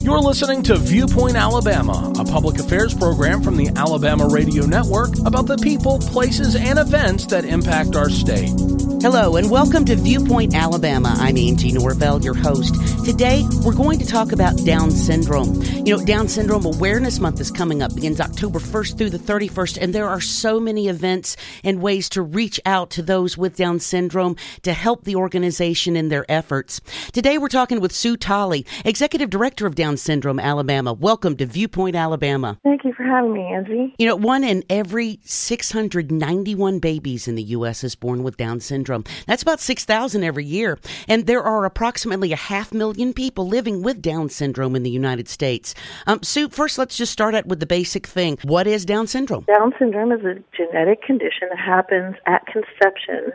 You're listening to Viewpoint Alabama, a public affairs program from the Alabama Radio Network about the people, places, and events that impact our state. Hello and welcome to Viewpoint Alabama. I'm Angie Norvell, your host. Today, we're going to talk about Down syndrome. You know, Down Syndrome Awareness Month is coming up, begins October 1st through the 31st, and there are so many events and ways to reach out to those with Down syndrome to help the organization in their efforts. Today, we're talking with Sue Tolley, Executive Director of Down Syndrome Alabama. Welcome to Viewpoint Alabama. Thank you for having me, Angie. You know, one in every 691 babies in the U.S. is born with Down syndrome. That's about 6,000 every year. And there are approximately a half million people living with Down syndrome in the United States. Um, Sue, first let's just start out with the basic thing. What is Down syndrome? Down syndrome is a genetic condition that happens at conception.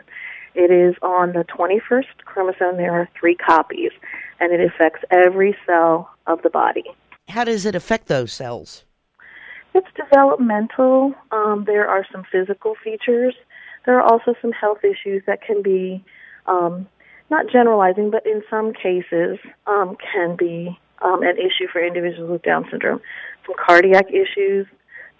It is on the 21st chromosome. There are three copies, and it affects every cell of the body. How does it affect those cells? It's developmental. Um, there are some physical features. There are also some health issues that can be, um, not generalizing, but in some cases um, can be um, an issue for individuals with Down syndrome. Some cardiac issues,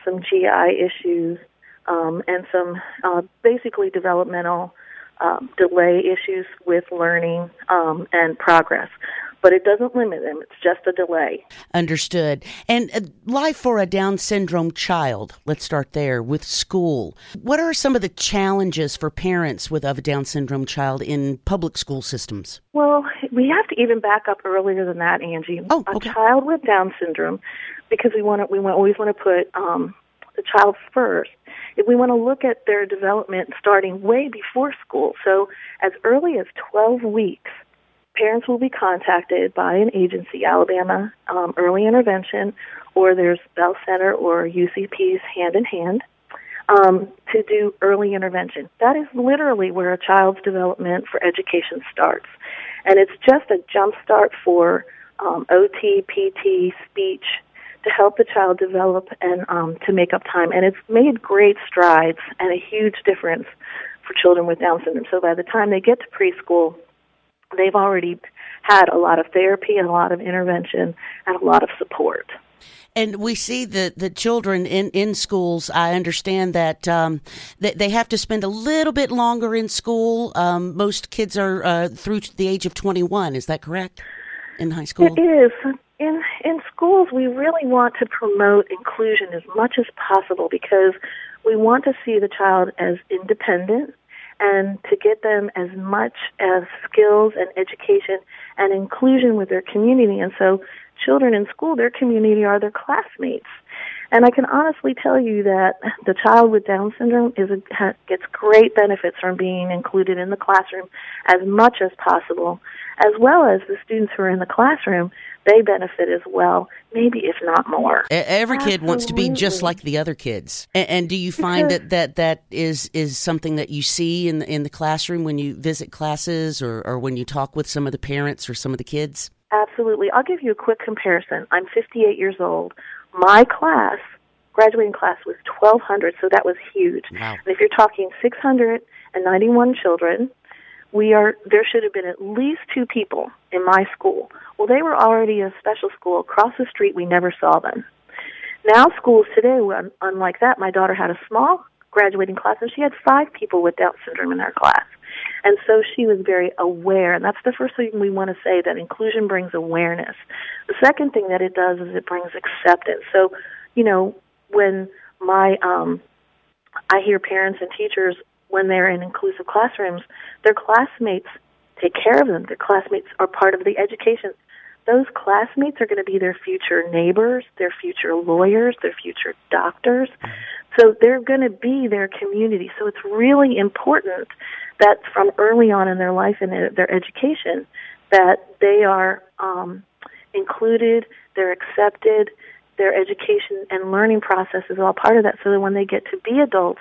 some GI issues, um, and some uh, basically developmental um, delay issues with learning um, and progress but it doesn't limit them. It's just a delay. Understood. And uh, life for a Down syndrome child, let's start there with school. What are some of the challenges for parents with of a Down syndrome child in public school systems? Well, we have to even back up earlier than that, Angie. Oh, okay. A child with Down syndrome, because we want to, we always want to put um, the child first. If we want to look at their development starting way before school, so as early as 12 weeks, parents will be contacted by an agency, Alabama um, Early Intervention, or there's Bell Center or UCP's hand in hand, um, to do early intervention. That is literally where a child's development for education starts. And it's just a jump start for um, OT, PT, speech, to help the child develop and um, to make up time. And it's made great strides and a huge difference for children with Down syndrome. So by the time they get to preschool, they've already had a lot of therapy and a lot of intervention and a lot of support. And we see the, the children in, in schools. I understand that um, that they have to spend a little bit longer in school. Um, most kids are uh, through the age of 21. Is that correct? In high school? It is. In, in schools, we really want to promote inclusion as much as possible because we want to see the child as independent and to get them as much as skills and education and inclusion with their community. And so children in school, their community are their classmates. And I can honestly tell you that the child with Down syndrome is a, gets great benefits from being included in the classroom as much as possible, as well as the students who are in the classroom they benefit as well, maybe if not more. Every kid wants to be just like the other kids. And, and do you find that, that that is is something that you see in the, in the classroom when you visit classes or, or when you talk with some of the parents or some of the kids? Absolutely. I'll give you a quick comparison. I'm 58 years old. My class, graduating class, was 1,200, so that was huge. Wow. And if you're talking 691 children, we are there should have been at least two people in my school. Well, they were already a special school across the street. We never saw them. Now schools today, unlike that, my daughter had a small graduating class and she had five people with Down syndrome in her class. And so she was very aware, and that's the first thing we want to say that inclusion brings awareness. The second thing that it does is it brings acceptance. So, you know, when my um I hear parents and teachers when they're in inclusive classrooms, their classmates take care of them. Their classmates are part of the education. Those classmates are going to be their future neighbors, their future lawyers, their future doctors. So they're going to be their community. So it's really important that from early on in their life and their, their education that they are um, included, they're accepted, their education and learning process is all part of that so that when they get to be adults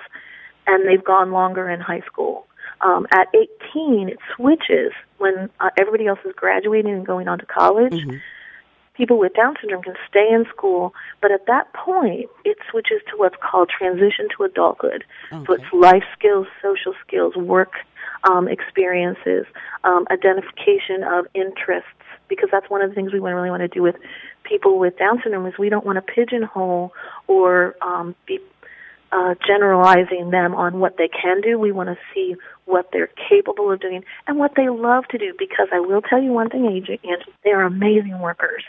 and they've gone longer in high school, um, at 18, it switches when uh, everybody else is graduating and going on to college. Mm-hmm. People with Down syndrome can stay in school, but at that point, it switches to what's called transition to adulthood. So Okay. it's life skills, social skills, work um, experiences, um, identification of interests, because that's one of the things we really want to do with people with Down syndrome is we don't want to pigeonhole or um, be uh, generalizing them on what they can do. We want to see what they're capable of doing and what they love to do. Because I will tell you one thing, Angie, they are amazing workers,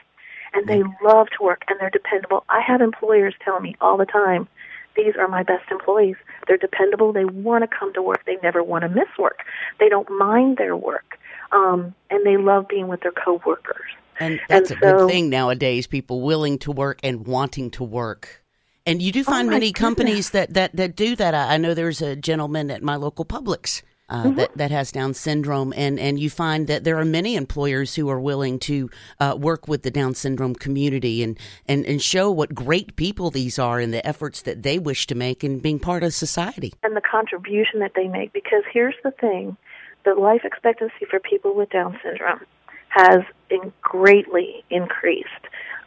and they love to work, and they're dependable. I have employers tell me all the time, these are my best employees. They're dependable. They want to come to work. They never want to miss work. They don't mind their work, um, and they love being with their coworkers. And that's And a good thing nowadays, people willing to work and wanting to work. And you do find Oh, many goodness. companies that, that, that do that. I, I know there's a gentleman at my local Publix uh, Mm-hmm. that, that has Down syndrome, and, and you find that there are many employers who are willing to uh, work with the Down syndrome community and, and, and show what great people these are and the efforts that they wish to make in being part of society. and the contribution that they make. Because here's the thing the life expectancy for people with Down syndrome has in greatly increased.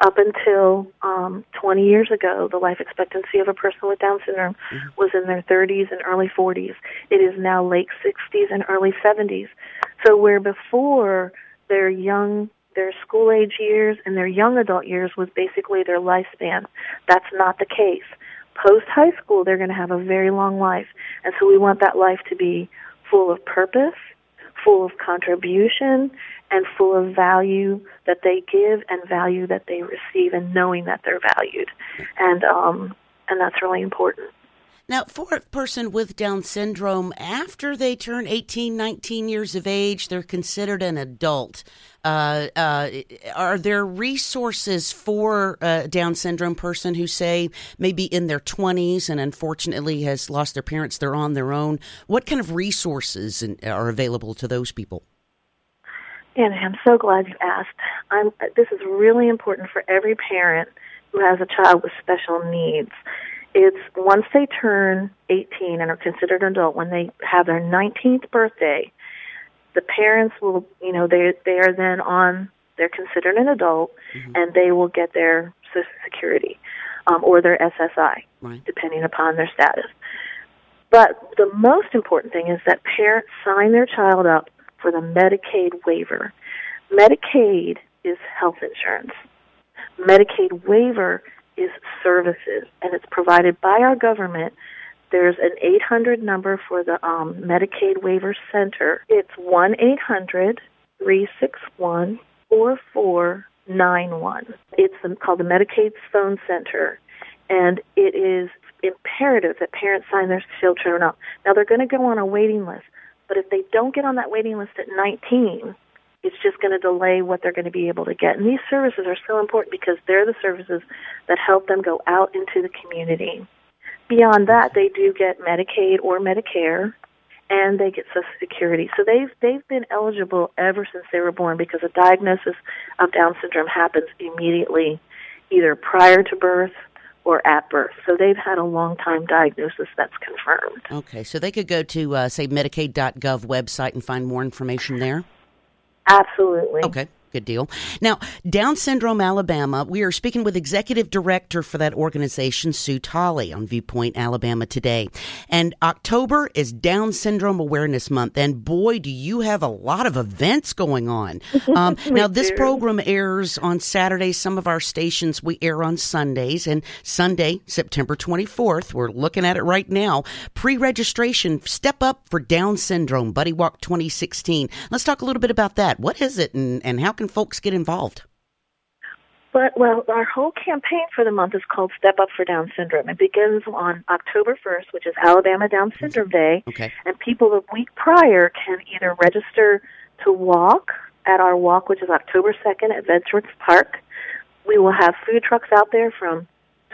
Up until um, 20 years ago, the life expectancy of a person with Down syndrome was in their 30s and early 40s. It is now late 60s and early 70s. So where before their young their school age years and their young adult years was basically their lifespan. That's not the case. Post high school, they're going to have a very long life. And so we want that life to be full of purpose, full of contribution, and full of value that they give and value that they receive and knowing that they're valued. And, um, and that's really important. Now, for a person with Down syndrome, after they turn 18, 19 years of age, they're considered an adult. Uh, uh, are there resources for a Down syndrome person who, say, maybe in their 20s and unfortunately has lost their parents, they're on their own? What kind of resources are available to those people? And I'm so glad you asked. I'm, this is really important for every parent who has a child with special needs. It's once they turn 18 and are considered an adult, when they have their 19th birthday, the parents will, you know, they they are then on. They're considered an adult, and they will get their Social Security um, or their SSI, Right. depending upon their status. But the most important thing is that parents sign their child up for the Medicaid waiver. Medicaid is health insurance. Medicaid waiver is services, and it's provided by our government. There's an 800 number for the um, Medicaid Waiver Center. It's 1 800 361 4491. It's called the Medicaid Phone Center, and it is imperative that parents sign their children up. Now, they're going to go on a waiting list, but if they don't get on that waiting list at 19, it's just going to delay what they're going to be able to get. And these services are so important because they're the services that help them go out into the community. Beyond that, they do get Medicaid or Medicare, and they get Social Security. So they've they've been eligible ever since they were born because a diagnosis of Down syndrome happens immediately, either prior to birth or at birth. So they've had a long time diagnosis that's confirmed. Okay, so they could go to, uh, say, Medicaid.gov website and find more information there? Absolutely. Okay. Good deal. Now, Down Syndrome Alabama, we are speaking with Executive Director for that organization, Sue Tolley, on Viewpoint Alabama today. And October is Down Syndrome Awareness Month. And boy, do you have a lot of events going on. Um, now, this do. program airs on Saturdays. Some of our stations we air on Sundays. And Sunday, September 24th, we're looking at it right now. Pre registration, Step Up for Down Syndrome, Buddy Walk 2016. Let's talk a little bit about that. What is it and, and how can folks get involved? But well, our whole campaign for the month is called Step Up for Down Syndrome. It begins on October 1st, which is Alabama Down Syndrome Day, Okay. and people the week prior can either register to walk at our walk, which is October 2nd at Veterans Park. We will have food trucks out there from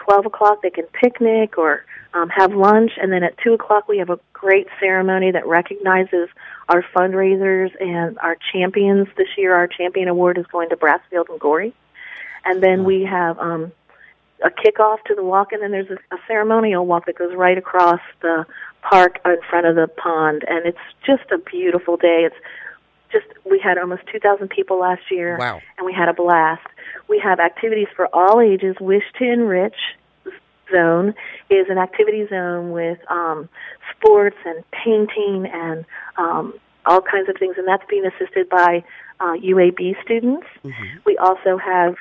12 o'clock. They can picnic or um, have lunch, and then at 2 o'clock we have a great ceremony that recognizes our fundraisers and our champions. This year, our champion award is going to Brasfield and Gorrie. and then we have um, a kickoff to the walk, and then there's a, a ceremonial walk that goes right across the park in front of the pond, and it's just a beautiful day. It's just we had almost 2,000 people last year, Wow. and we had a blast. We have activities for all ages. Wish to Enrich zone is an activity zone with um, sports and painting and um, all kinds of things, and that's being assisted by uh, UAB students. We also have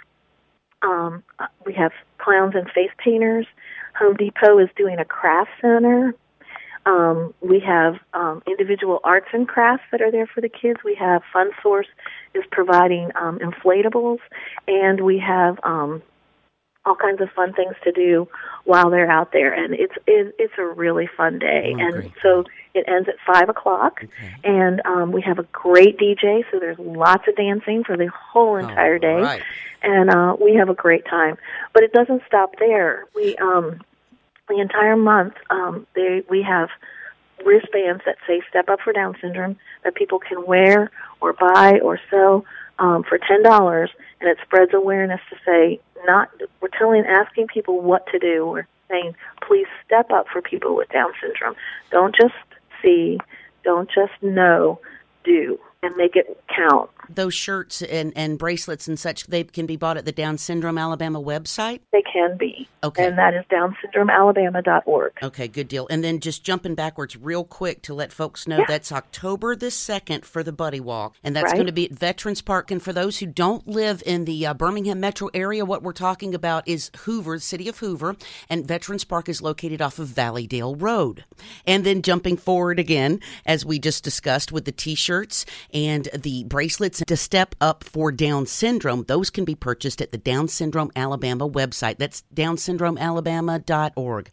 um, uh, we have clowns and face painters. Home Depot is doing a craft center. Um, we have um, individual arts and crafts that are there for the kids. We have Fun Source is providing um, inflatables, and we have um, all kinds of fun things to do while they're out there. And it's it, it's a really fun day. Oh, and great. so it ends at five o'clock, and um, we have a great DJ. So there's lots of dancing for the whole entire day right. and uh, we have a great time. But it doesn't stop there. We um, the entire month um, they we have wristbands that say "Step Up for Down Syndrome" that people can wear or buy or sell um, for ten dollars, and it spreads awareness to say not. We're telling, asking people what to do. We're saying, please step up for people with Down syndrome. Don't just see, don't just know, do, and make it count. Those shirts and, and bracelets and such, they can be bought at the Down Syndrome Alabama website. They can be. Okay. And that is downsyndromealabama.org. Okay, good deal. And then just jumping backwards real quick to let folks know that's October the 2nd for the Buddy Walk. And that's Right. going to be at Veterans Park. And for those who don't live in the uh, Birmingham metro area, what we're talking about is Hoover, the city of Hoover. And Veterans Park is located off of Valleydale Road. And then jumping forward again, as we just discussed with the t shirts and the bracelets to step up for Down syndrome, those can be purchased at the Down Syndrome Alabama website. That's downsyndromealabama.org.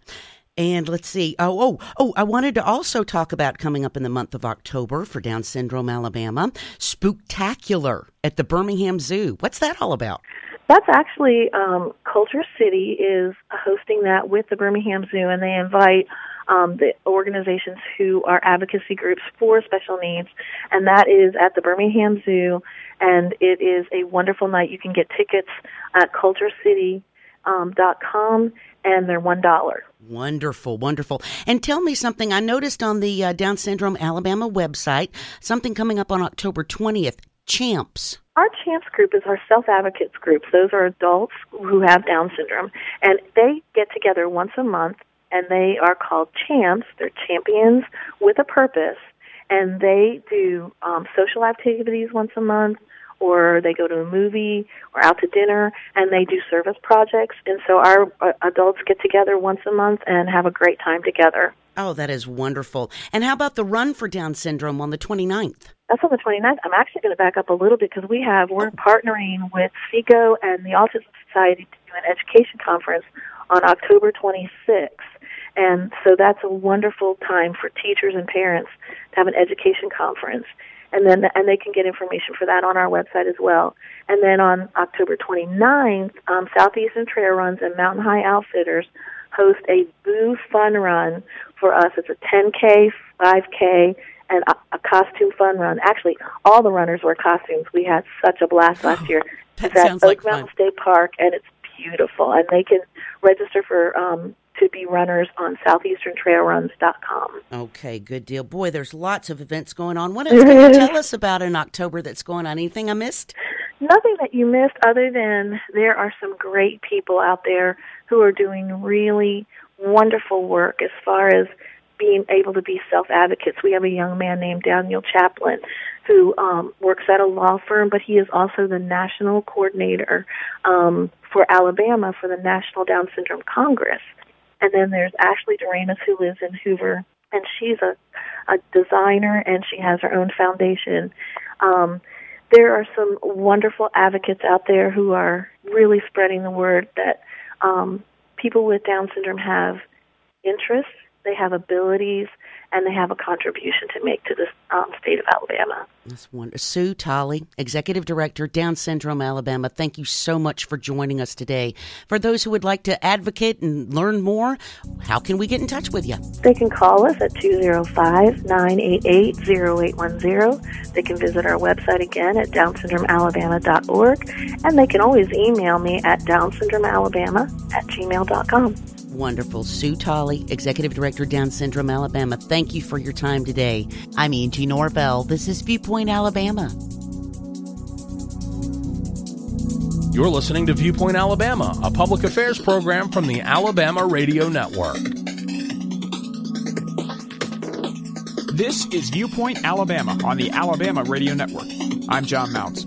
And let's see. Oh, oh, oh, I wanted to also talk about coming up in the month of October for Down Syndrome Alabama, Spooktacular at the Birmingham Zoo. What's that all about? That's actually um, Culture City is hosting that with the Birmingham Zoo, and they invite um, the organizations who are advocacy groups for special needs, and that is at the Birmingham Zoo, and it is a wonderful night. You can get tickets at kulturecity.com, um, dot com, and they're one dollar. Wonderful, wonderful. And tell me something. I noticed on the uh, Down Syndrome Alabama website something coming up on October 20th. Champs. Our CHAMPS group is our self advocates group. Those are adults who have Down syndrome, and they get together once a month, and they are called CHAMPS. They're champions with a purpose, and they do um, social activities once a month, or they go to a movie or out to dinner, and they do service projects. And so our uh, adults get together once a month and have a great time together. Oh, that is wonderful. And how about the Run for Down Syndrome on the 29th? That's on the 29th. I'm actually going to back up a little bit because we have we're partnering with SECO and the Autism Society to do an education conference on October 26th, and so that's a wonderful time for teachers and parents to have an education conference. And then and they can get information for that on our website as well. And then on October 29th, um, Southeastern Trail Runs and Mountain High Outfitters host a Boo Fun Run for us. It's a 10K, 5K, and a, a costume fun run. Actually, all the runners wear costumes. We had such a blast last year. That it's at Oak like Mountain fun. State Park, and it's beautiful. And they can register for um, to be runners on southeasterntrailruns.com. Okay, good deal. Boy, there's lots of events going on. What else can you tell us about in October that's going on? Anything I missed? Nothing that you missed other than there are some great people out there who are doing really wonderful work as far as being able to be self advocates. We have a young man named Daniel Chaplin who um, works at a law firm, but he is also the national coordinator um, for Alabama for the National Down Syndrome Congress. And then there's Ashley Doremus who lives in Hoover, and she's a, a designer and she has her own foundation. Um, there are some wonderful advocates out there who are really spreading the word that um, people with Down syndrome have interests, they they have abilities, and they have a contribution to make to the um, state of Alabama. That's wonderful. Sue Tolley, Executive Director, Down Syndrome Alabama. Thank you so much for joining us today. For those who would like to advocate and learn more, how can we get in touch with you? They can call us at 205 988 0810. They can visit our website again at downsyndromealabama.org. And they can always email me at downsyndromealabama at gmail.com. Wonderful. Sue Tolley, Executive Director, Down Syndrome Alabama. Thank you for your time today. I'm Angie Norvell. This is Viewpoint Alabama. You're listening to Viewpoint Alabama, a public affairs program from the Alabama Radio Network. This is Viewpoint Alabama on the Alabama Radio Network. I'm John Mounts.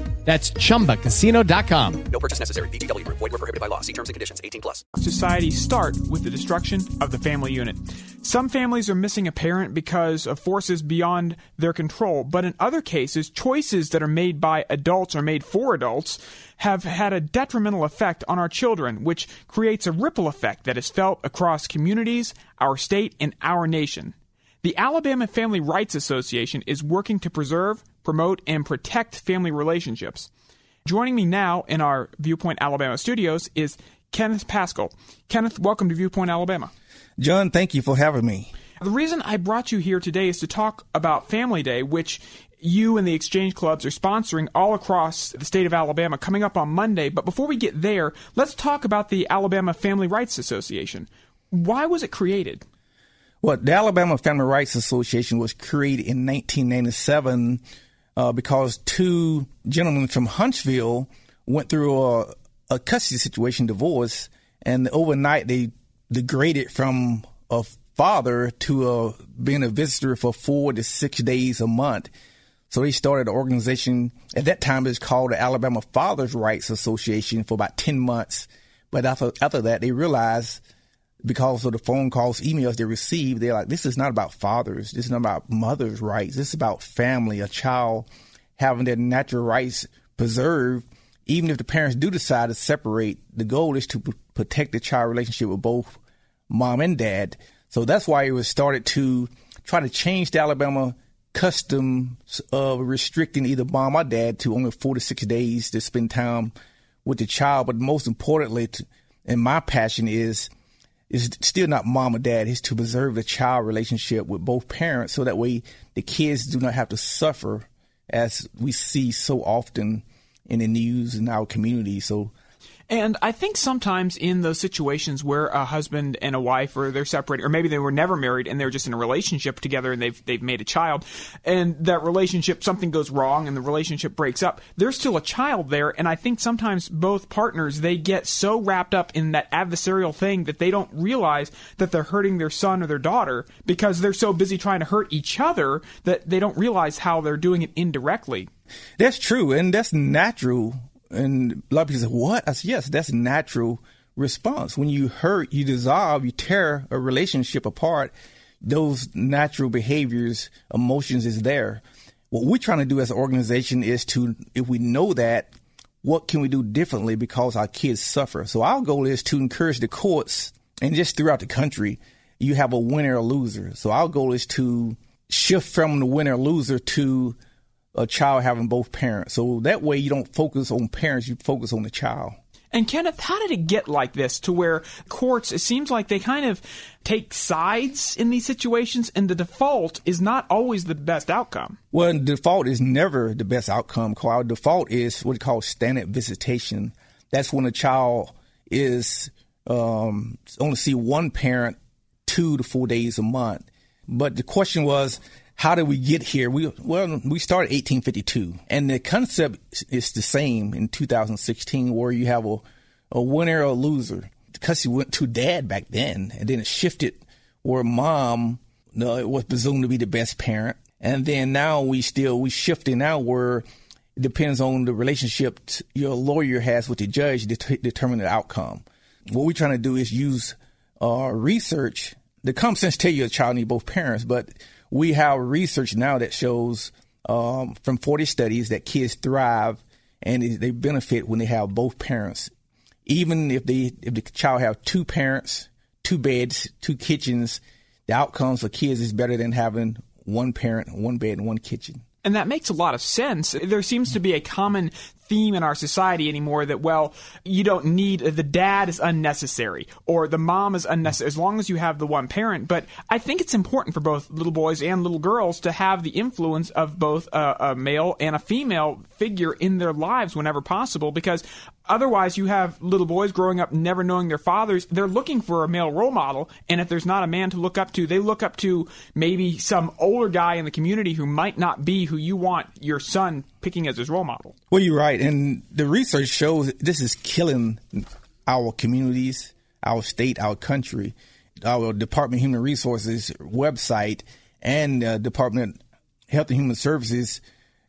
That's ChumbaCasino.com. No purchase necessary. VGW Group. Void were prohibited by law. See terms and conditions. 18 plus. Societies start with the destruction of the family unit. Some families are missing a parent because of forces beyond their control, but in other cases, choices that are made by adults or made for adults have had a detrimental effect on our children, which creates a ripple effect that is felt across communities, our state, and our nation. The Alabama Family Rights Association is working to preserve, promote, and protect family relationships. Joining me now in our Viewpoint Alabama studios is Kenneth Paschal. Kenneth, welcome to Viewpoint Alabama. John, thank you for having me. The reason I brought you here today is to talk about Family Day, which you and the Exchange Clubs are sponsoring all across the state of Alabama coming up on Monday. But before we get there, let's talk about the Alabama Family Rights Association. Why was it created? Well, the Alabama Family Rights Association was created in 1997 uh, because two gentlemen from Huntsville went through a, a custody situation, divorce, and overnight they degraded from a father to a, being a visitor for four to six days a month. So they started an organization. At that time, it was called the Alabama Fathers Rights Association for about 10 months. But after, after that, they realized because of the phone calls, emails they receive, they're like, this is not about fathers. This is not about mothers' rights. This is about family, a child having their natural rights preserved. Even if the parents do decide to separate, the goal is to p- protect the child relationship with both mom and dad. So that's why it was started to try to change the Alabama customs of restricting either mom or dad to only four to six days to spend time with the child. But most importantly, to, and my passion is is still not mom or dad. It's to preserve the child relationship with both parents so that way the kids do not have to suffer as we see so often in the news in our community. So and I think sometimes in those situations where a husband and a wife or they're separated, or maybe they were never married and they're just in a relationship together and they've they've made a child, and that relationship something goes wrong and the relationship breaks up, there's still a child there, and I think sometimes both partners they get so wrapped up in that adversarial thing that they don't realize that they're hurting their son or their daughter because they're so busy trying to hurt each other that they don't realize how they're doing it indirectly. That's true, and that's natural and a lot of people say, what? I said, yes, that's natural response. When you hurt, you dissolve, you tear a relationship apart, those natural behaviors, emotions is there. What we're trying to do as an organization is to, if we know that, what can we do differently because our kids suffer? So our goal is to encourage the courts and just throughout the country, you have a winner or loser. So our goal is to shift from the winner loser to a child having both parents. So that way you don't focus on parents, you focus on the child. And Kenneth, how did it get like this to where courts, it seems like they kind of take sides in these situations and the default is not always the best outcome? Well, default is never the best outcome. Our default is what we call standard visitation. That's when a child is um, only see one parent two to four days a month. But the question was, how did we get here? We well, we started 1852, and the concept is the same in 2016, where you have a a winner or a loser. Because you went to dad back then, and then it shifted where mom no, it was presumed to be the best parent. And then now we still we shifting now where it depends on the relationship your lawyer has with the judge to t- determine the outcome. What we're trying to do is use uh, research. The common sense tell you a child needs both parents, but we have research now that shows um, from 40 studies that kids thrive and they benefit when they have both parents. Even if they if the child have two parents, two beds, two kitchens, the outcomes for kids is better than having one parent, one bed, and one kitchen. And that makes a lot of sense. There seems to be a common theme in our society anymore that, well, you don't need the dad is unnecessary or the mom is unnecessary as long as you have the one parent. But I think it's important for both little boys and little girls to have the influence of both a, a male and a female figure in their lives whenever possible because Otherwise, you have little boys growing up never knowing their fathers. They're looking for a male role model, and if there's not a man to look up to, they look up to maybe some older guy in the community who might not be who you want your son picking as his role model. Well, you're right, and the research shows this is killing our communities, our state, our country. Our Department of Human Resources website and uh, Department of Health and Human Services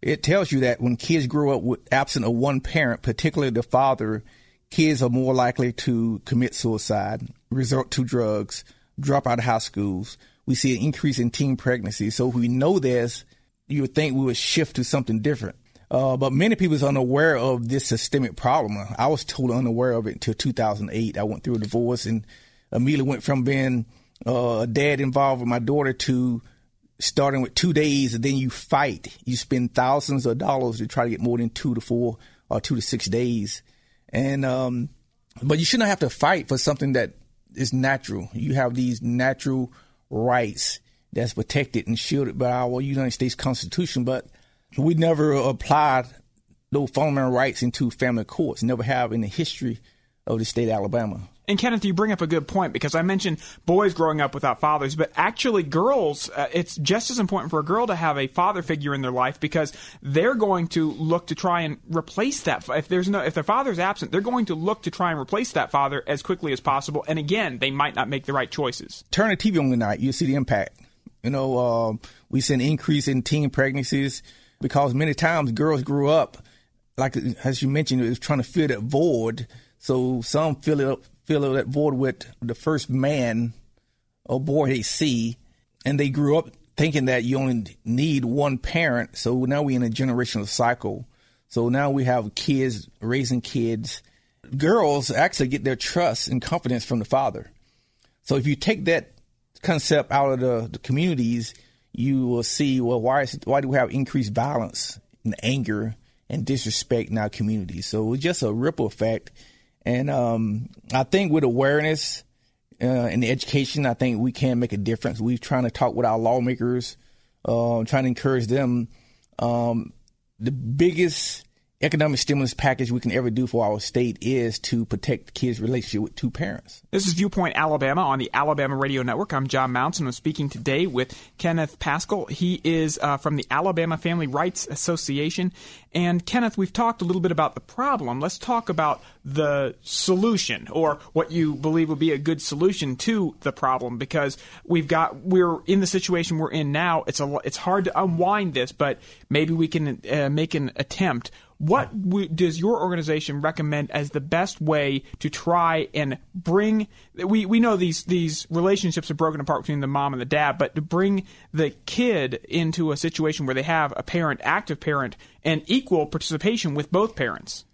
it tells you that when kids grow up with absent of one parent, particularly the father, kids are more likely to commit suicide, resort to drugs, drop out of high schools. We see an increase in teen pregnancy. So if we know this, you would think we would shift to something different. Uh, but many people are unaware of this systemic problem. I was totally unaware of it until 2008. I went through a divorce and immediately went from being uh, a dad involved with my daughter to starting with two days and then you fight. You spend thousands of dollars to try to get more than two to four or two to six days. And, um, but you shouldn't have to fight for something that is natural. You have these natural rights that's protected and shielded by our United States Constitution, but we never applied those fundamental rights into family courts, never have in the history of the state of Alabama. And Kenneth, you bring up a good point because I mentioned boys growing up without fathers, but actually, girls, uh, it's just as important for a girl to have a father figure in their life because they're going to look to try and replace that. If there's no, if their father's absent, they're going to look to try and replace that father as quickly as possible. And again, they might not make the right choices. Turn the TV on tonight, you see the impact. You know, uh, we see an increase in teen pregnancies because many times girls grew up, like as you mentioned, it was trying to fill that void. So some fill it up fill that void with the first man aboard a sea, and they grew up thinking that you only need one parent. So now we're in a generational cycle. So now we have kids raising kids. Girls actually get their trust and confidence from the father. So if you take that concept out of the, the communities, you will see well why is, why do we have increased violence and anger and disrespect in our communities? So it's just a ripple effect and um, I think with awareness uh, and education, I think we can make a difference. We're trying to talk with our lawmakers, uh, trying to encourage them. Um, the biggest economic stimulus package we can ever do for our state is to protect kids' relationship with two parents. This is Viewpoint Alabama on the Alabama Radio Network. I'm John Mounts, and I'm speaking today with Kenneth Paschal. He is uh, from the Alabama Family Rights Association. And Kenneth, we've talked a little bit about the problem. Let's talk about the solution, or what you believe would be a good solution to the problem, because we've got we're in the situation we're in now. It's a it's hard to unwind this, but maybe we can uh, make an attempt what w- does your organization recommend as the best way to try and bring? We we know these these relationships are broken apart between the mom and the dad, but to bring the kid into a situation where they have a parent, active parent, and equal participation with both parents.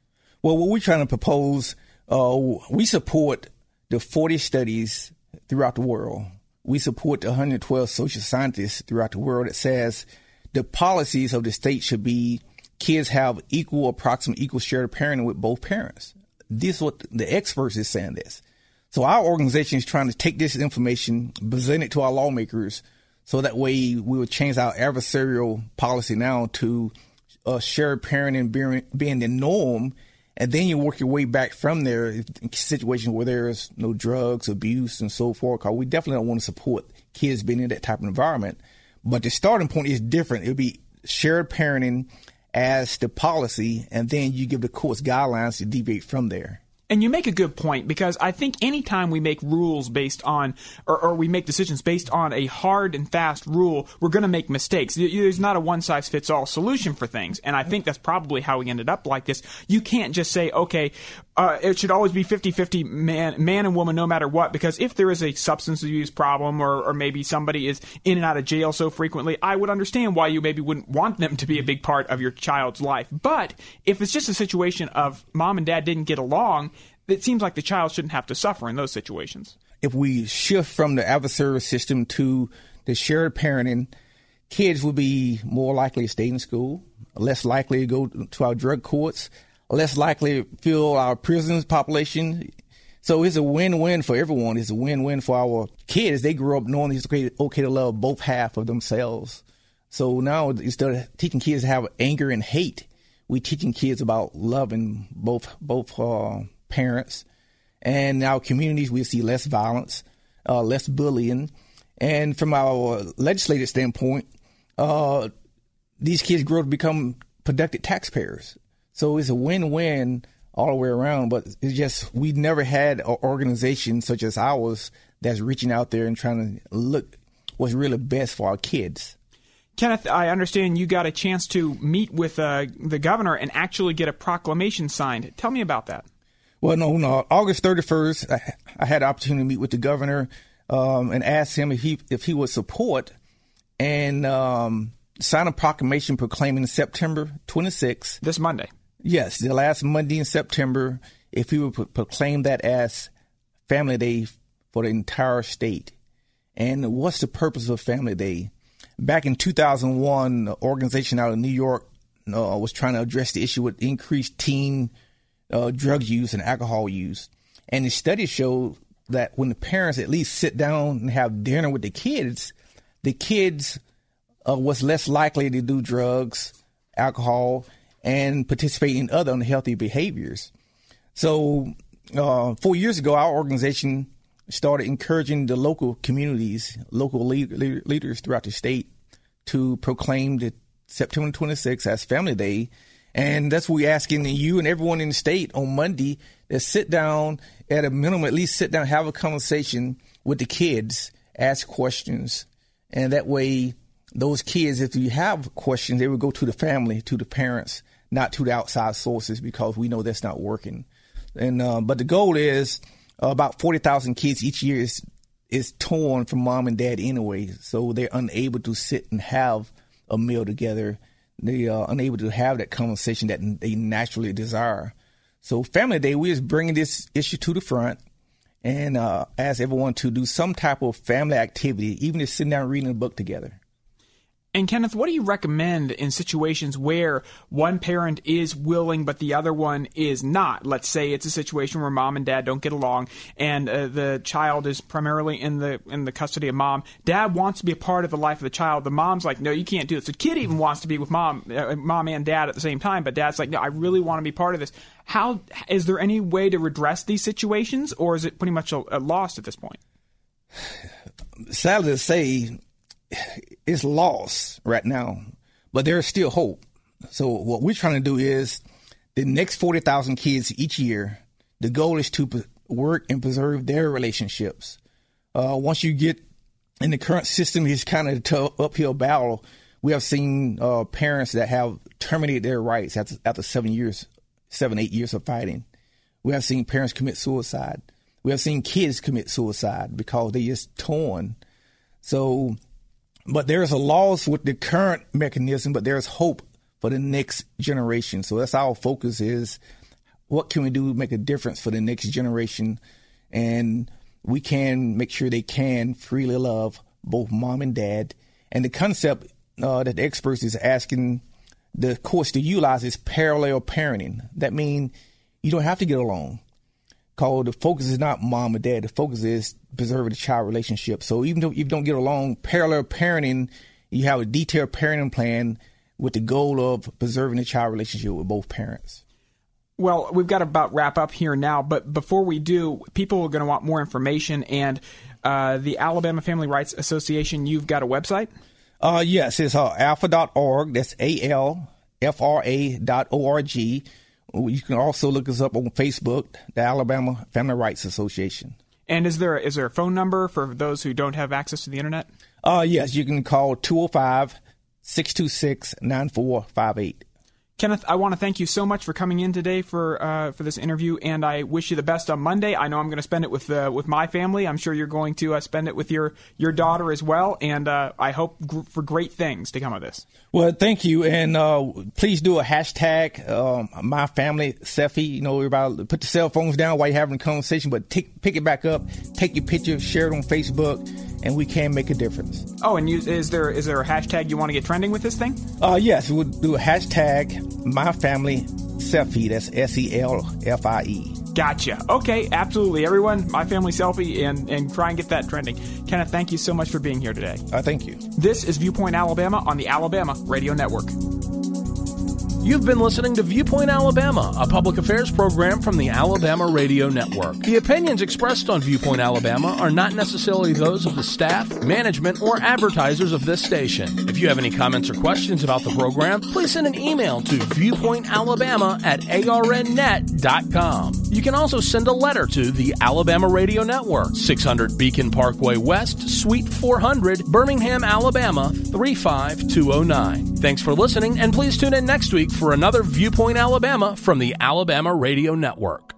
Well, what we're trying to propose, uh, we support the 40 studies throughout the world. We support the 112 social scientists throughout the world that says the policies of the state should be kids have equal, approximate equal share of parenting with both parents. This is what the experts is saying this. So our organization is trying to take this information, present it to our lawmakers, so that way we would change our adversarial policy now to uh, shared parenting being, being the norm, and then you work your way back from there in situations where there's no drugs, abuse, and so forth. Because we definitely don't want to support kids being in that type of environment. But the starting point is different. It'll be shared parenting as the policy, and then you give the court's guidelines to deviate from there. And you make a good point because I think anytime we make rules based on, or, or we make decisions based on a hard and fast rule, we're going to make mistakes. There's not a one size fits all solution for things. And I think that's probably how we ended up like this. You can't just say, okay, uh, it should always be 50 50 man, man and woman no matter what, because if there is a substance abuse problem or, or maybe somebody is in and out of jail so frequently, I would understand why you maybe wouldn't want them to be a big part of your child's life. But if it's just a situation of mom and dad didn't get along, it seems like the child shouldn't have to suffer in those situations. If we shift from the adversarial system to the shared parenting, kids will be more likely to stay in school, less likely to go to our drug courts, less likely fill our prisons population. So it's a win-win for everyone. It's a win-win for our kids. They grow up knowing it's okay, okay to love both half of themselves. So now instead of teaching kids to have anger and hate, we teaching kids about loving both both uh, parents. And our communities, we see less violence, uh, less bullying. And from our legislative standpoint, uh, these kids grow to become productive taxpayers. So it's a win-win all the way around. But it's just we never had an organization such as ours that's reaching out there and trying to look what's really best for our kids. Kenneth, I understand you got a chance to meet with uh, the governor and actually get a proclamation signed. Tell me about that. Well, no, no. August 31st, I, I had the opportunity to meet with the governor um, and ask him if he if he would support and um, sign a proclamation proclaiming September 26th. This Monday. Yes, the last Monday in September, if we would pro- proclaim that as Family Day for the entire state. And what's the purpose of Family Day? Back in 2001, an organization out of New York uh, was trying to address the issue with increased teen uh, drug use and alcohol use. And the studies show that when the parents at least sit down and have dinner with the kids, the kids uh, was less likely to do drugs, alcohol, and participate in other unhealthy behaviors. So, uh, four years ago, our organization started encouraging the local communities, local lead, lead, leaders throughout the state to proclaim the September 26th as Family Day and that's what we're asking you and everyone in the state on Monday to sit down at a minimum, at least sit down, have a conversation with the kids, ask questions. And that way, those kids, if you have questions, they would go to the family, to the parents, not to the outside sources because we know that's not working. And, uh, but the goal is uh, about 40,000 kids each year is, is torn from mom and dad anyway. So they're unable to sit and have a meal together they are unable to have that conversation that they naturally desire. So Family Day, we're just bringing this issue to the front and uh, ask everyone to do some type of family activity, even just sitting down reading a book together. And Kenneth, what do you recommend in situations where one parent is willing but the other one is not? Let's say it's a situation where mom and dad don't get along, and uh, the child is primarily in the in the custody of mom. Dad wants to be a part of the life of the child. The mom's like, no, you can't do this. The kid even wants to be with mom, uh, mom and dad at the same time, but dad's like, no, I really want to be part of this. How is there any way to redress these situations, or is it pretty much a, a lost at this point? Sadly to say, it's lost right now, but there's still hope. So what we're trying to do is the next 40,000 kids each year, the goal is to work and preserve their relationships. Uh, once you get in the current system, it's kind of tough uphill battle. We have seen uh, parents that have terminated their rights after, after seven years, seven, eight years of fighting. We have seen parents commit suicide. We have seen kids commit suicide because they just torn. So but there's a loss with the current mechanism, but there's hope for the next generation. So that's our focus is what can we do to make a difference for the next generation? And we can make sure they can freely love both mom and dad. And the concept uh, that the experts is asking the course to utilize is parallel parenting. That means you don't have to get along called the focus is not mom or dad. The focus is preserving the child relationship. So even though you don't get along, parallel parenting, you have a detailed parenting plan with the goal of preserving the child relationship with both parents. Well, we've got to about wrap up here now, but before we do, people are going to want more information. And uh, the Alabama Family Rights Association, you've got a website? Uh, yes, it's uh, alfra.org. That's A L F R A dot O R G You can also look us up on Facebook, the Alabama Family Rights Association. And is there is there a phone number for those who don't have access to the internet? Uh, yes, you can call 205 626 9458. Kenneth, I want to thank you so much for coming in today for uh, for this interview, and I wish you the best on Monday. I know I'm going to spend it with uh, with my family. I'm sure you're going to uh, spend it with your your daughter as well, and uh, I hope gr- for great things to come of this. Well, thank you, and uh, please do a hashtag um, my family selfie. You know, everybody put the cell phones down while you're having a conversation, but pick it back up, take your picture, share it on Facebook, and we can make a difference. Oh, and you, is there is there a hashtag you want to get trending with this thing? Uh, yes, we'll do a hashtag my family selfie. That's S E L F I E. Gotcha. Okay, absolutely. Everyone, my family selfie and, and try and get that trending. Kenneth, thank you so much for being here today. Uh, thank you. This is Viewpoint Alabama on the Alabama Radio Network. You've been listening to Viewpoint Alabama, a public affairs program from the Alabama Radio Network. The opinions expressed on Viewpoint Alabama are not necessarily those of the staff, management, or advertisers of this station. If you have any comments or questions about the program, please send an email to viewpointalabama at arnnet.com. You can also send a letter to the Alabama Radio Network, 600 Beacon Parkway West, Suite 400, Birmingham, Alabama 35209. Thanks for listening, and please tune in next week for another Viewpoint Alabama from the Alabama Radio Network.